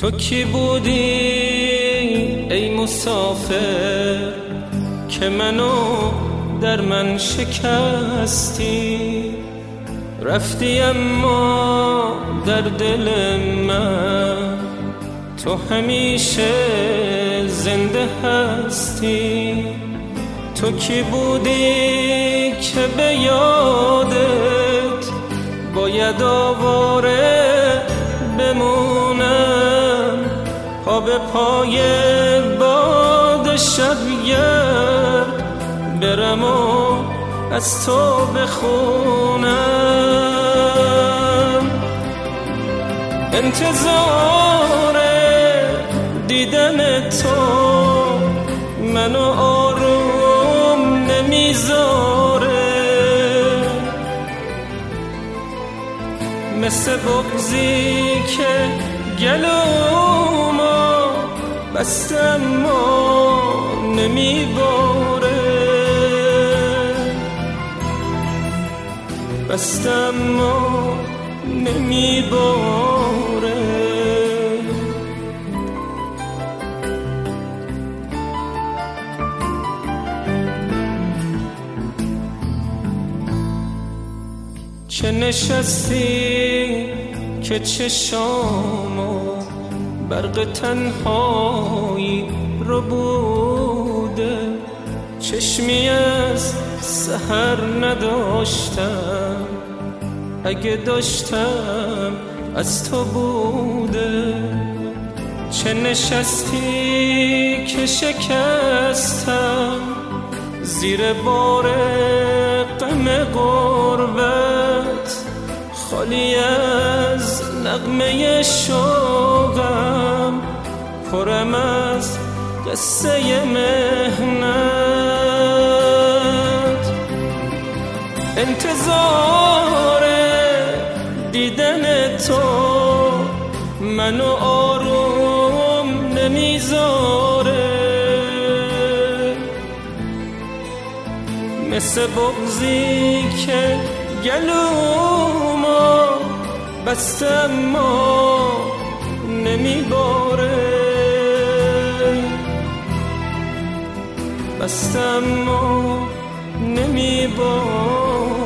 تو کی بودی ای مسافر که منو در من شکستی؟ رفتی اما در دل من تو همیشه زنده هستی. تو کی بودی که به یادت باید آواره به پای باد شب برم و از تو بخونم. انتظار دیدن تو منو آروم نمی‌ذاره. مثل بغزی که گلوما بستم ما نمیباره. بستم ما نمیباره. چه نشستی که چشامو برق تنهایی رو بوده. چشمی از سهر نداشتم. اگه داشتم از تو بوده. چه نشستی که شکستم. زیر بار غم غربت خالی از نغمه شوقم پرم از قصه مهنت انتظار دیدن تو منو آروم نمی‌ذاره. مثل بغزی که گلوما بستم ما نمیباره. بستم ما نمیباره.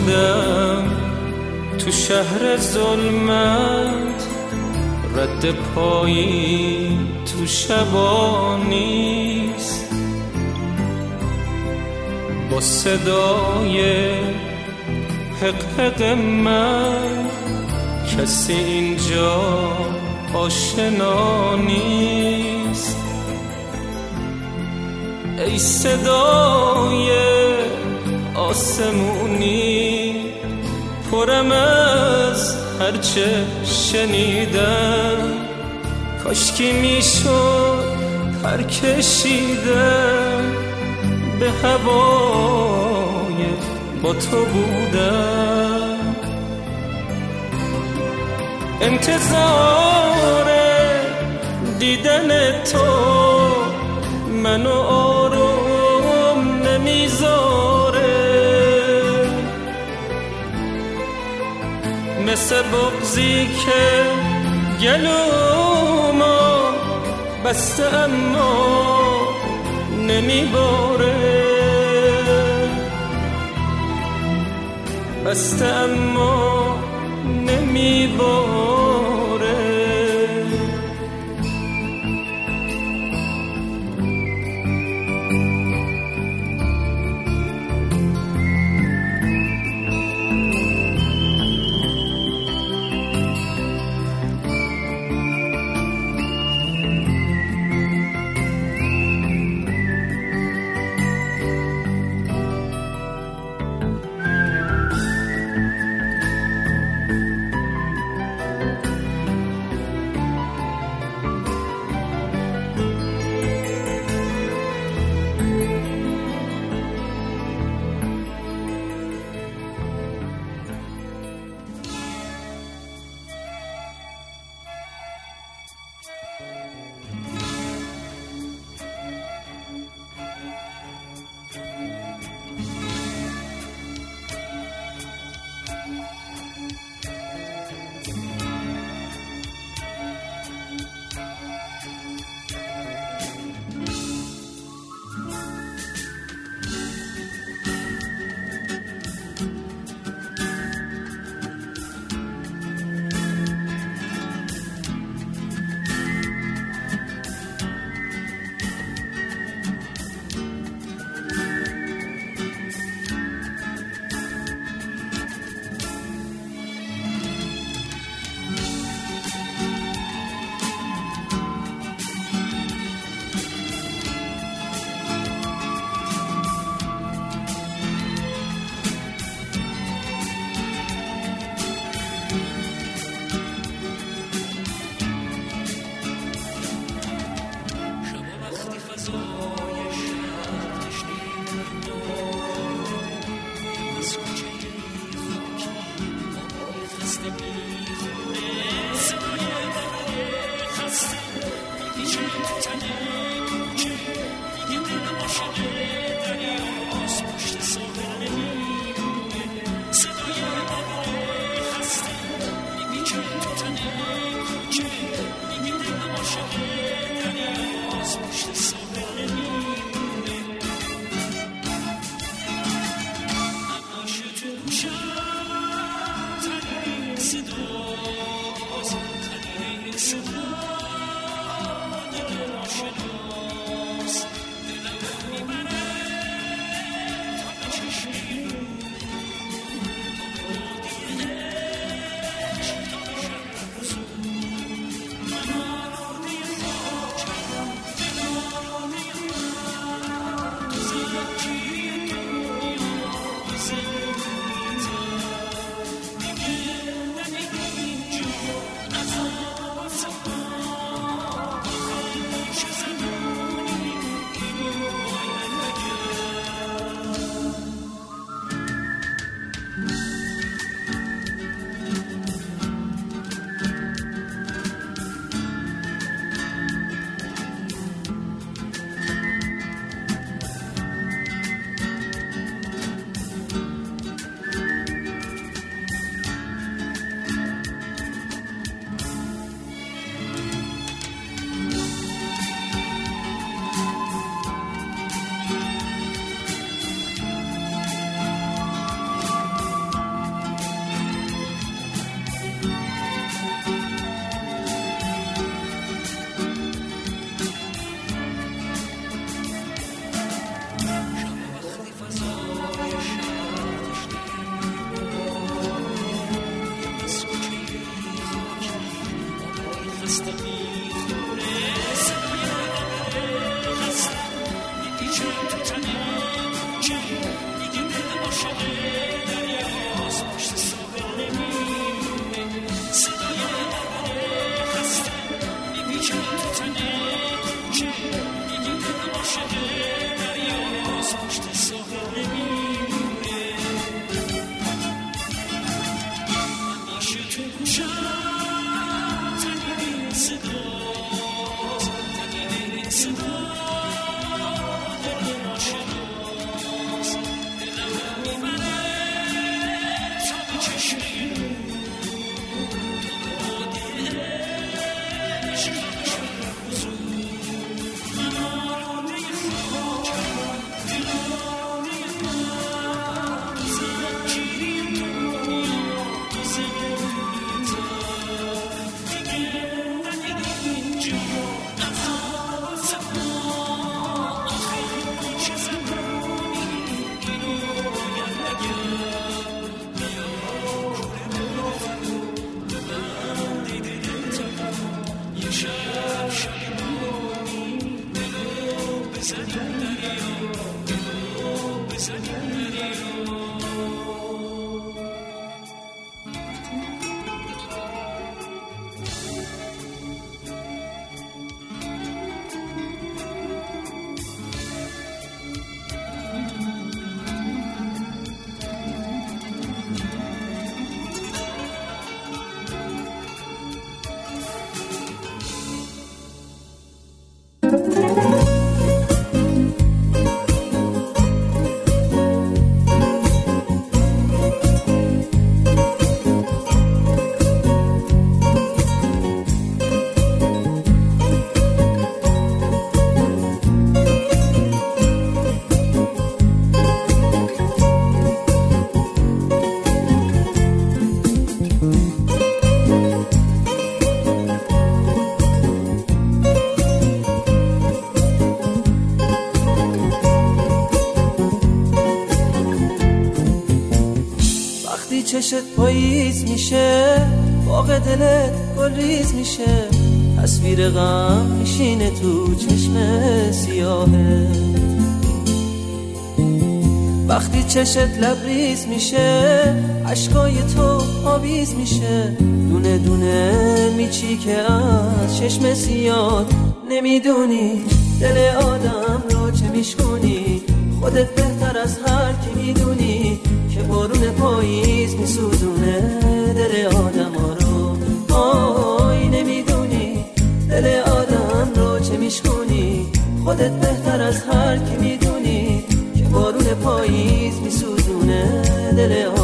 شدم تو شهر ظلمت رد پایی تو شبا نیست. با صدای حق من کسی اینجا آشنا نیست. ای صدای آسمونی پرم از هرچه شنیدم کاشکی می‌شد پر کشیدم به هوای با تو بودم انتظار دیدن تو منو مثل بغزی که گلوما بسته اما نمیباره. بسته اما نمیباره. چشت پاییز میشه باغ دلت گل میشه. تصویر غم میشینه تو چشم سیاهه. وقتی چشت لبریز میشه عشقای تو آویز میشه. دونه دونه میچی که از چشم سیاه نمی‌دونی. دل آدم رو چه میشکنی؟ خودت بهتر از هر کی می‌دونی. بارون پاییز میسوزونه دل آدم ها رو. آی نمی‌دونی دل آدم رو چه میشکنی خودت بهتر از هر کی می‌دونی که بارون پاییز میسوزونه دل آدم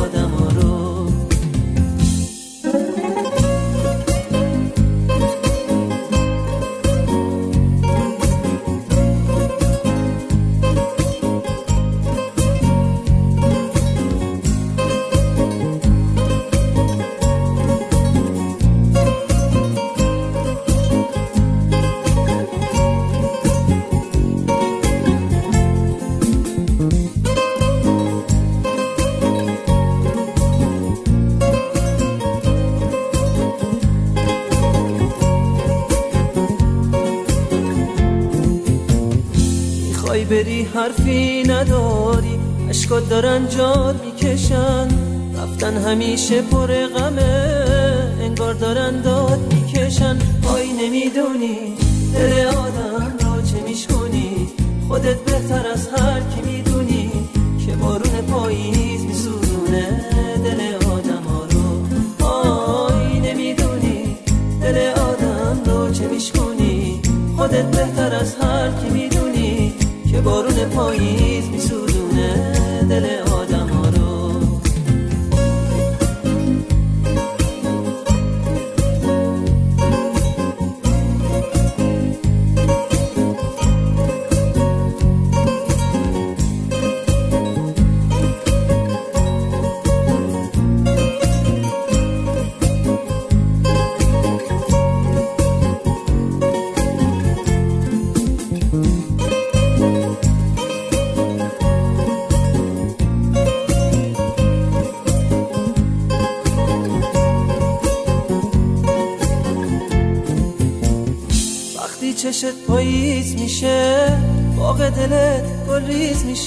خودت بهتر از هر کی می‌دونی که بارون پاییز میسوزونه دل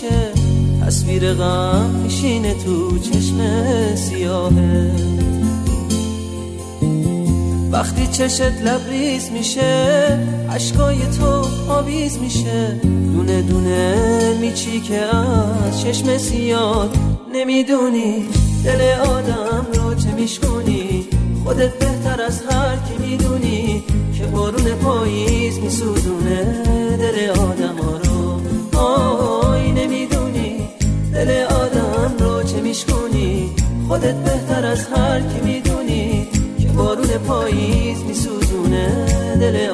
میشه. تصویر غم میشینه تو چشم سیاهه. وقتی چشت لبریز میشه عشقای تو آویز میشه. دونه دونه میچی که از چشم سیاد نمی‌دونی دل آدم رو چه میشکنی خودت بهتر از هر کی می‌دونی که بارون پاییز میسوزونه دل آدم. خودت بهتر از هر کی می‌دونی که بارون پاییز میسوزونه دل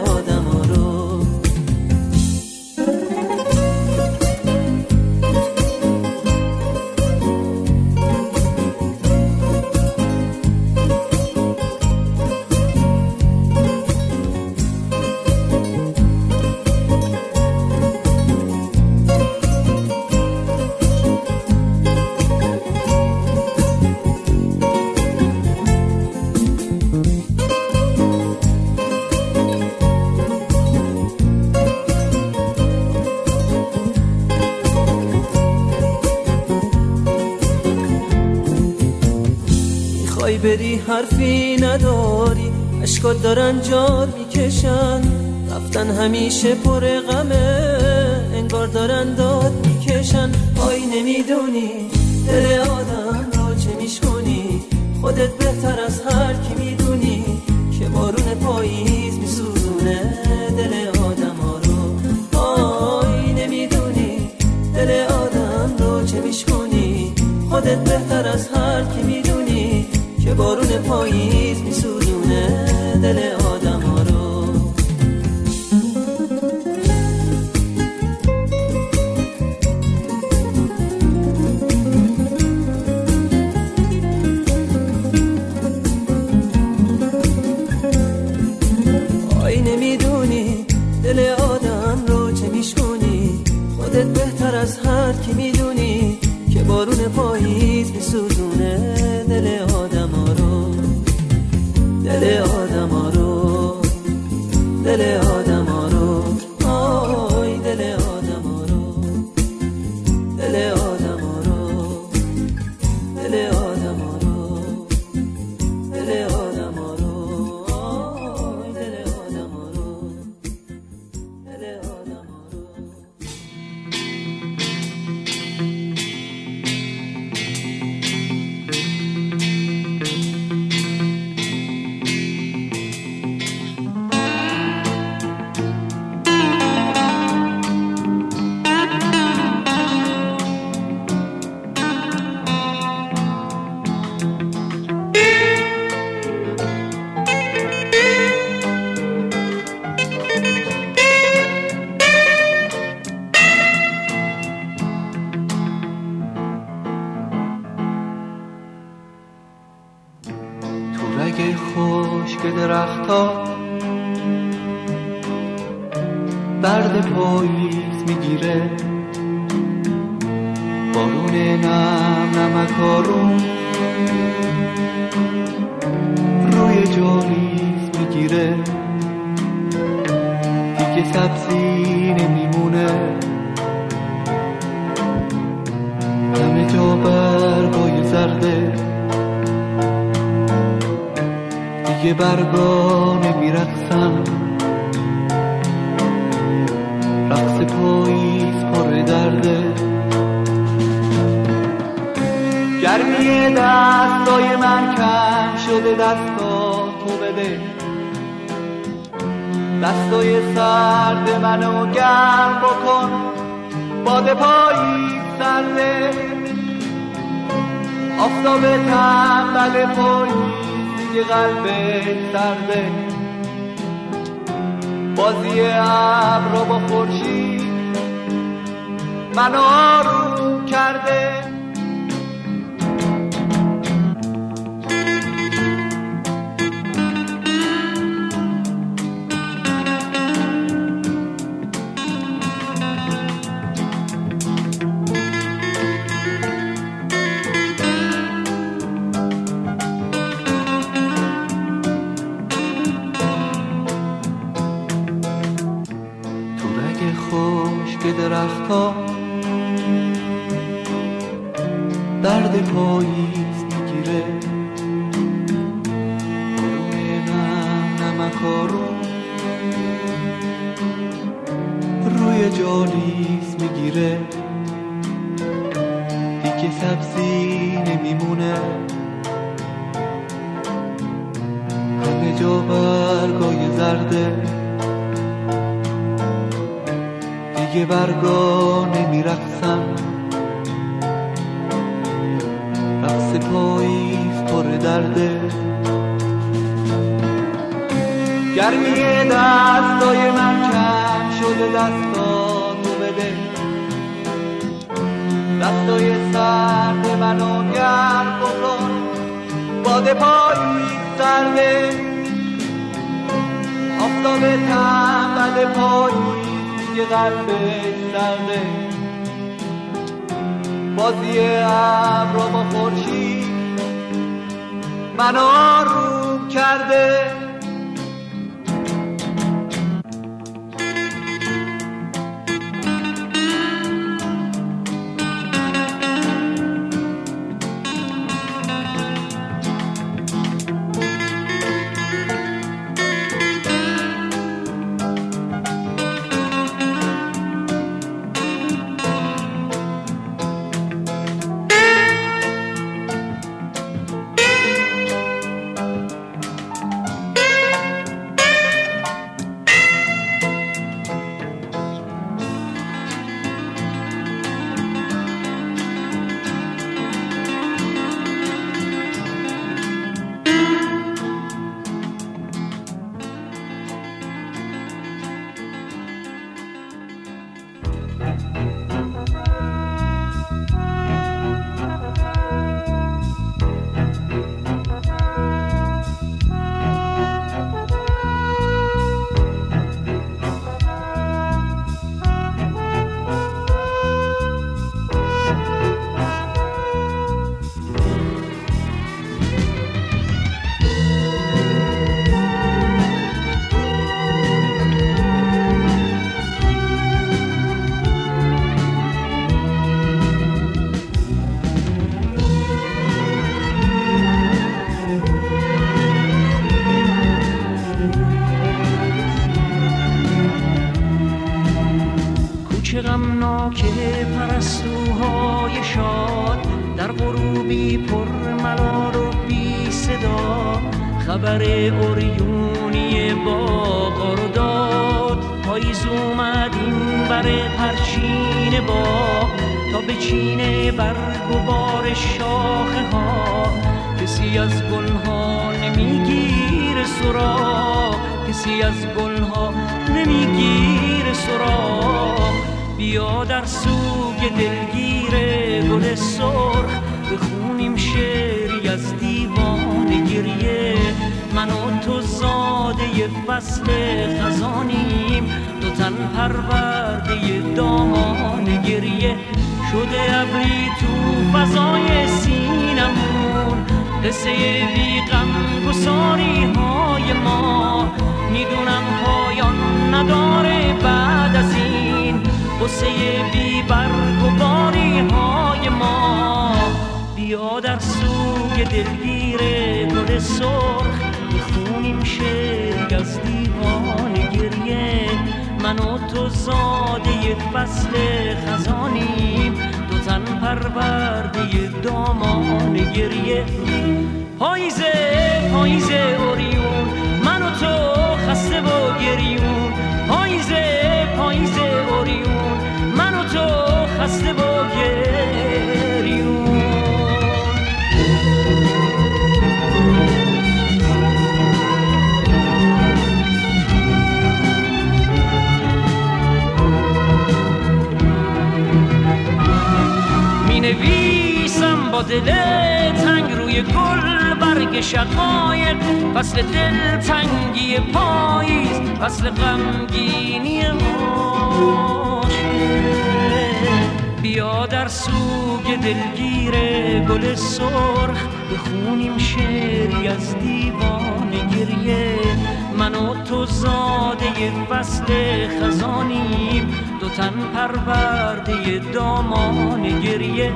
از هر کی می‌دونی که بارون پاییز میسوزونه دل آدم ها رو. آی نمی‌دونی دل آدم رو چه میشکنی خودت بهتر از هر کی می‌دونی که بارون پاییز میسوزونه. منو گرم بکن. باد پاییز سرده آفتاب تنبل پاییز دیگه قلبش سرده بازی ابرا با خورشید منو آروم کرده. خشک درختا درد پاییز می‌گیره. روی نم نمکارون روی جالیز می‌گیره. دیگه سبزی نمیمونه. همه جا برگای زرده. دیگه برگا نمیرقصن رقص پاییز پر درده گرمی دستای من کم شده دستاتو بده. دستای سرد منو گرم بکن باد پاییز سرده. آفتاب تنبل پاییز دیگه قلبش سرده بازی ابر با خورشید. منو آروم کرده. کسی از گلها نمیگیر سراغ کسی از گلها نمیگیر سراغ. بیا در سوگ دلگیر گل سرخ بخونیم شعری از دیوان گریه. من و تو زاده فصل خزانیم دو تن پرورده دامان گریه. شده ابری تو فضای سینمون قصه بی غم گساری های ما. می‌دونم پایان نداره بعد از این قصه بی برگ و باری های ما. بیا در سوگ دلگیر گل سرخ بخونیم شعری از دیوان گریه. من و تو زاده فصل خزانیم. پرورده دامان گریه. پاییزه پاییزه اوریون من و تو خسته و گریون. پاییزه پاییزه اوریون من و تو خسته و گریون. دل تنگ روی گل برگ شقایق فصل دل تنگی پاییز فصل غمگینی بیا در سوگ دلگیر گل سرخ بخونیم شعری از دیوان گریه. من و تو زاده فصل خزانیم دو تن پرورده دامان گریه.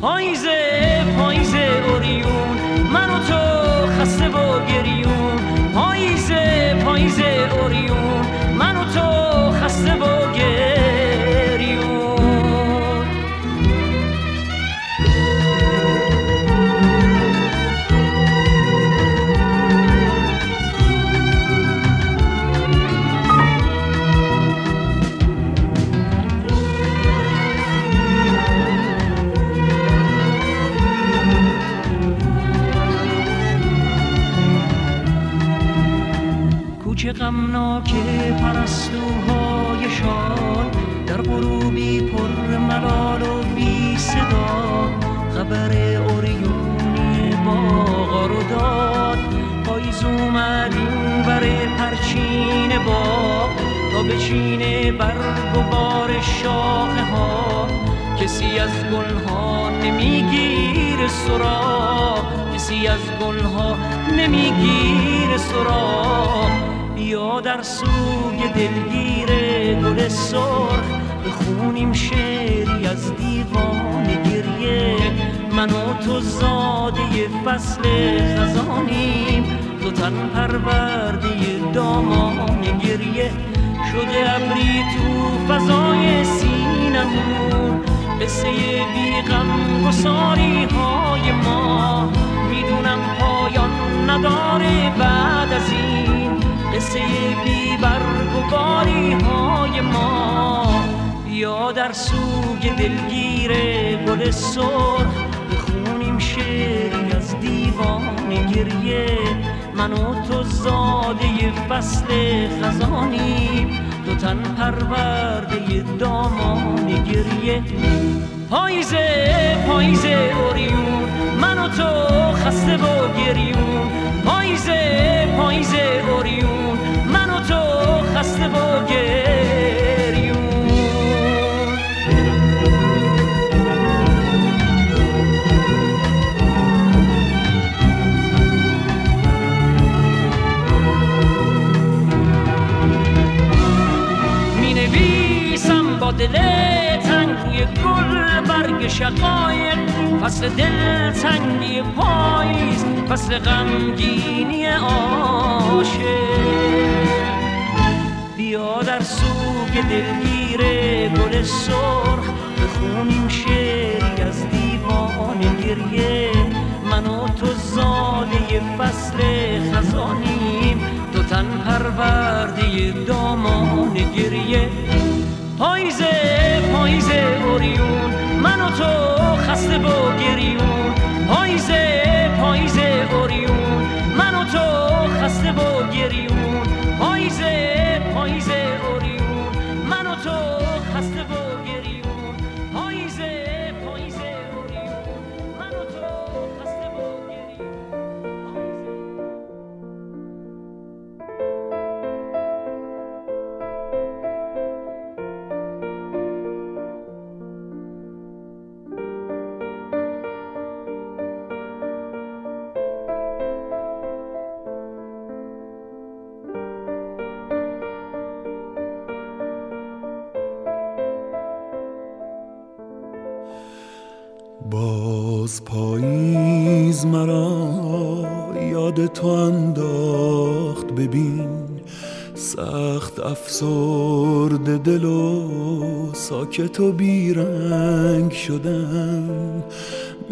پاییزه پاییزه اوریون. من و تو خسته و گریون. پاییزه پاییزه اوریون. من و تو غمناک پرستوهای شاد در غروبی پر ملال و بی صدا. خبر اوریونی باغا رو داد پاییز اومد این بر پرچین باغ تا بچینه برگ و بار شاخه ها کسی از گلها نمیگیر سراغ کسی از گلها نمیگیر سراغ بیا در سوی دلگیر گل سرخ بخونیم شعری از دیوان گریه. من و تو زاده فصل خزانیم دو تن پرورده دامان گریه. شده ابری تو فضای سینمون قصه بیغم گساری های ما. می‌دونم پایان نداره بعد از این. قصه بی برگ و باری های ما. یا در سوگ دلگیر گل سرخ بخونیم شعری از دیوان گریه. من و تو زاده فصل خزانیم دو تن پرورده دامان. گریه پاییزه پاییزه اوریون. من و تو خسته و گریون. پاییزه پاییزه اوریون. من و تو خسته و گریون. دل تنگ گل برگ شقایق فصل دل تنگی پاییز فصل غمگینی عاشق بیا در سوگ دلگیر گل سرخ بخونیم شعری از دیوان گریه من تو زاده فصل خزانیم دو تن پرورده دامان گریه پاییزه پاییزه اوریون. من و تو خسته و گریون. پاییزه پاییزه اوریون. من و تو خسته و گریون. پاییزه پاییزه اوریون. ساکت و بیرنگ شدم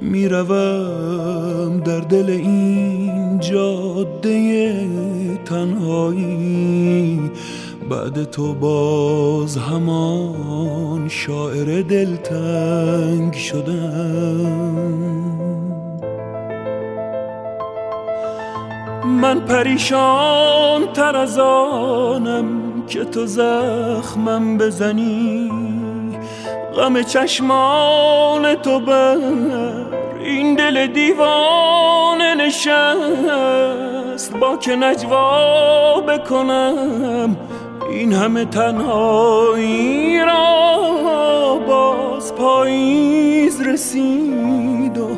می‌روم در دل این جاده تنهایی. بعد تو باز همان شاعر دلتنگ شدم من پریشان تر از آنم که تو زخمم بزنی. غم چشمان تو بر. این دل دیوانه نشست. با که نجوا بکنم این همه تنهایی را باز پاییز رسید و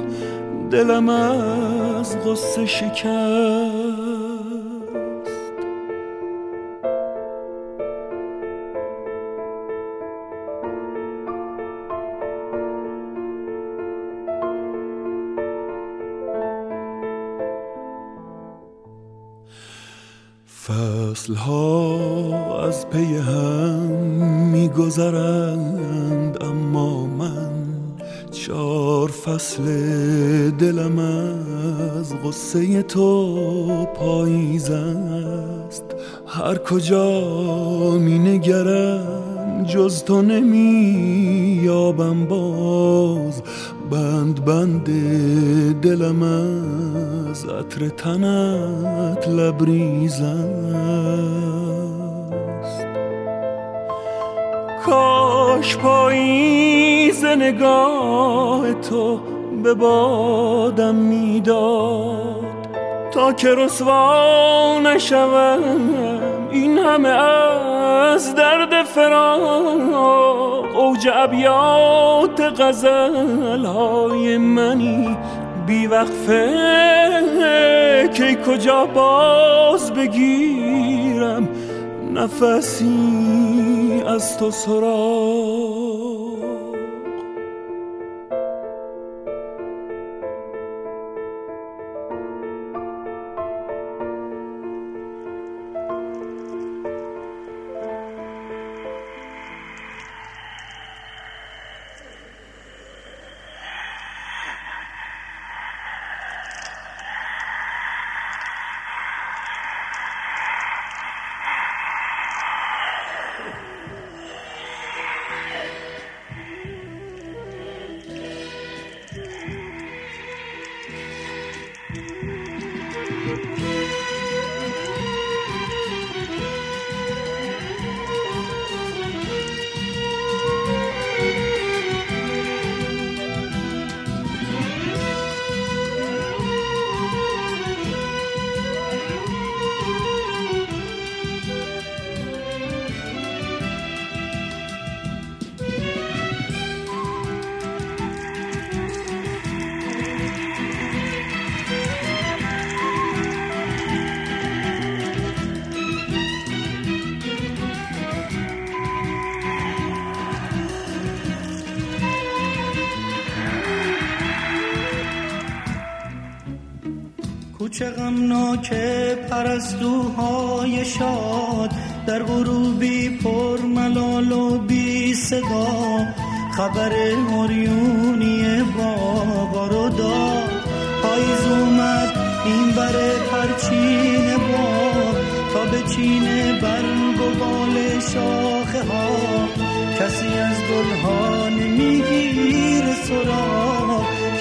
دلم از غصه شکست. فصل ها از پی هم میگذرند اما من چار فصل دلم از غصه تو پاییز است. هر کجا می نگرم جز تو نمی یابم باز. بند بند دلم از عطر تنت لبریز است. کاش پاییز نگاه تو به بادم می‌داد تا که رسوا نشوم این همه از درد فراق اوج ابیات غزل های منی بیوقفه که کجا باز بگیرم نفسی از تو سراغ. غمناک پرستوهای شاد در غروبی پر ملال و بی صدا. خبر اوریونی بابا رو داد پاییز اومد این بر پرچین باب تا به چین برگ و بال شاخه ها کسی از گلها نمیگیر سراغ.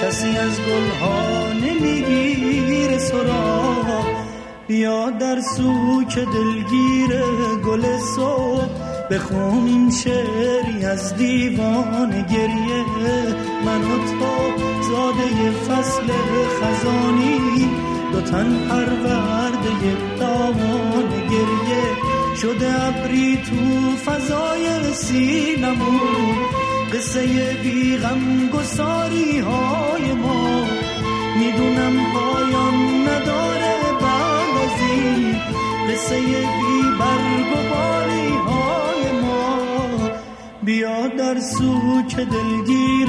کسی از گلها نمیگیر سراغ. بیا در سوک دلگیر گل صبح. بخونیم شعری از دیوان گریه. من و تو زاده فصل خزانی. دو تن پرورده دامان گریه. شده ابری تو فضای سینمون قصه بی غم گساری های ما. می‌دونم پایان نداره بعد از این قصه بی برگ و باری های ما. بیا در سوک دلگیر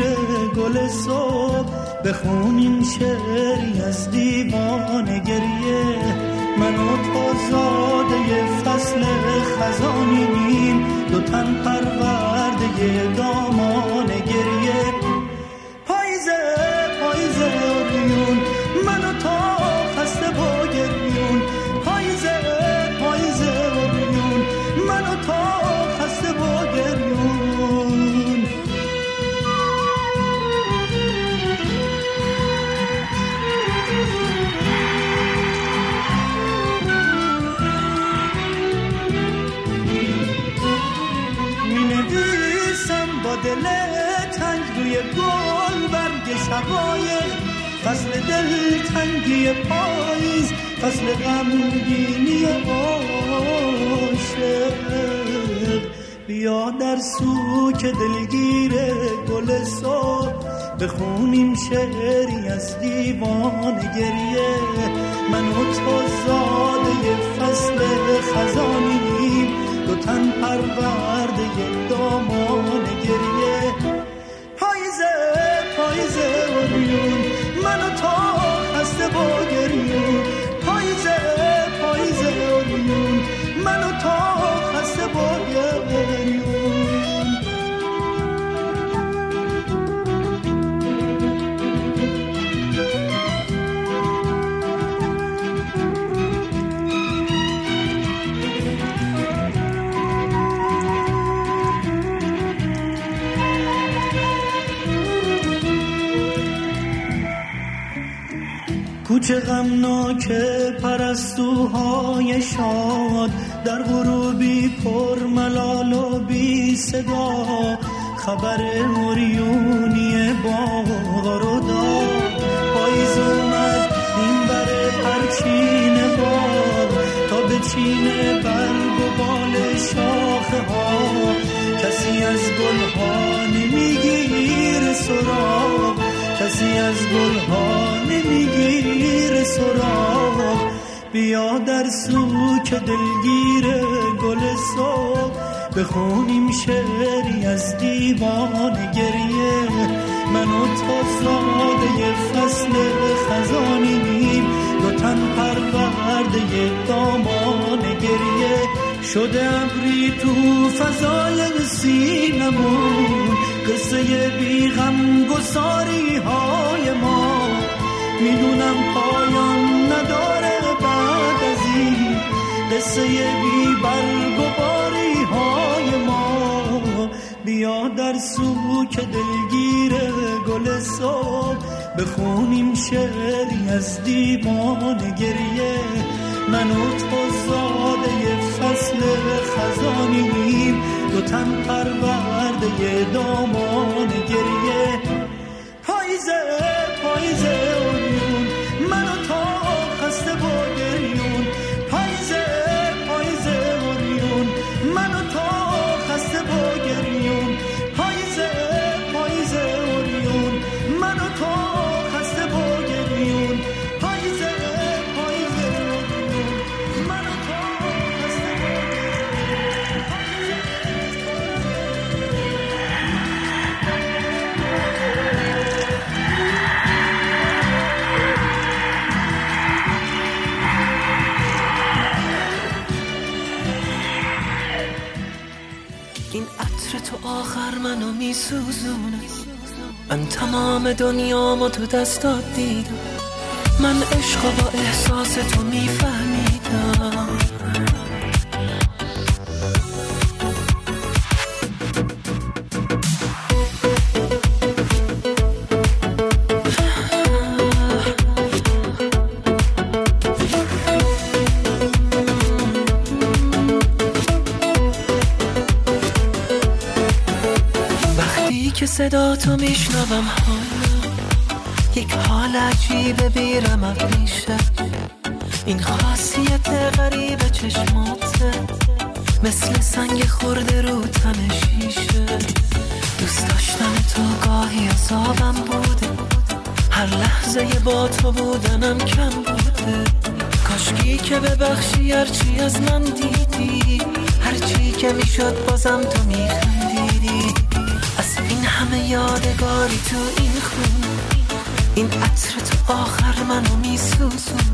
گل صبح بخونیم شعری از دیوان گریه. من و تو زاده فصل خزانیم دو تن پرورده دامان گریه تنگی پاییز فصل غمگینی عاشق. بیا در سوک دلگیر گل صبح بخونیم شعری از دیوان گریه. من و تو زاده فصل خزانیم دو تن پرورده دامان گریه. پاییزه پاییزه. با گریون پاییزه پاییزه آریون منو تا خسته با کوچه غمناک پرستوهای شاد در غروبی پر ملال و بی صدا خبر موریونی باغ رو داد. پاییز اومد این بر پرچین باغ تا به چین برگ و بال شاخه ها. کسی از گلها نمیگیر سراغ. کسی از گلها نمیگیر سراغ. بیا در سوک دلگیر گل صبح. بخونیم شعری از دیوان گریه. من و تو ساده فصل خزانیم دو تن پرورده دامان گریه. شده ابری تو فضای سینمون. قصه بی غم گساری های ما. می‌دونم پایان نداره بعد از این قصه بی برگ و های ما. بیا در سوک دلگیر گل صبح بخونیم شعری از دیوان گریه. من و تو زاده فصل خزانیم دو تن پرورده دامان گریه. پاییزه پاییزه اونیون من و تو خسته با دنیامو تو دستات دیدم من عشق با احساس تو میفهمیدم. صدا تو میشنوم حالا یک حال عجیبه بیرم میشه این خاصیت غریب چشماته مثل سنگ خورده رو تن شیشه. دوست داشتن تو گاهی عذابم بوده. هر لحظه با تو بودنم کم بوده. کاشکی که ببخشی هرچی از من دیدی. هرچی که می‌شد بازم تو میخندیدی. از این همه یادگاری تو این خون این عطر تو آخر منو میسوزون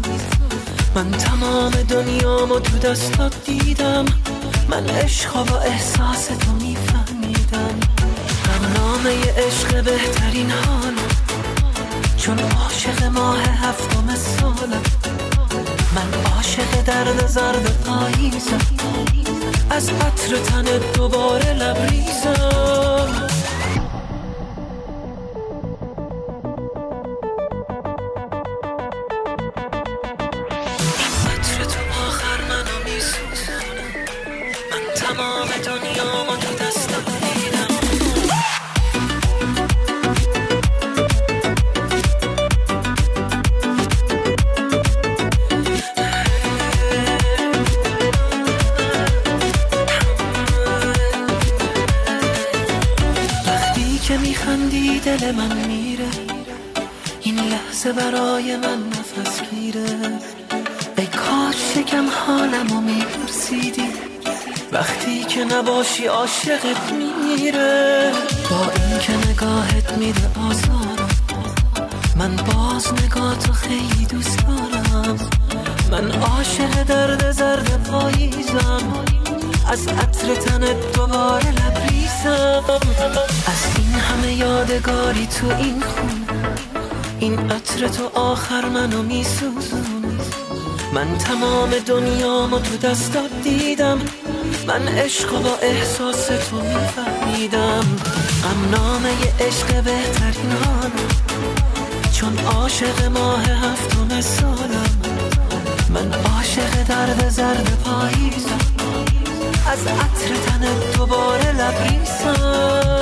من تمام دنیامو تو دستات دیدم. من عشق و احساس تو میفهمیدم. برنامه عشق بهترین حالم. چون عاشق ماه هفتم سالم. من عاشق درد زرد پاییزم. از عطر دوباره لبریزم. وقتی که نباشی عاشقت میره با این که نگاهت میده آزارم. من با باز نگاه تو خیلی دوست دارم من عاشق درد زرد پاییزم. از عطر تنت دوباره لبریزم. از این همه یادگاری تو این خون. این عطر تو آخر منو میسوزون من تمام دنیامو تو دستات دیدم. من عشق با احساس تو میفهمیدم. غم نامه عشق بهترین حال چون عاشق ماه هفتم سالم من عاشق درد زرد پاییزم. از عطر تنت دوباره لبریزم.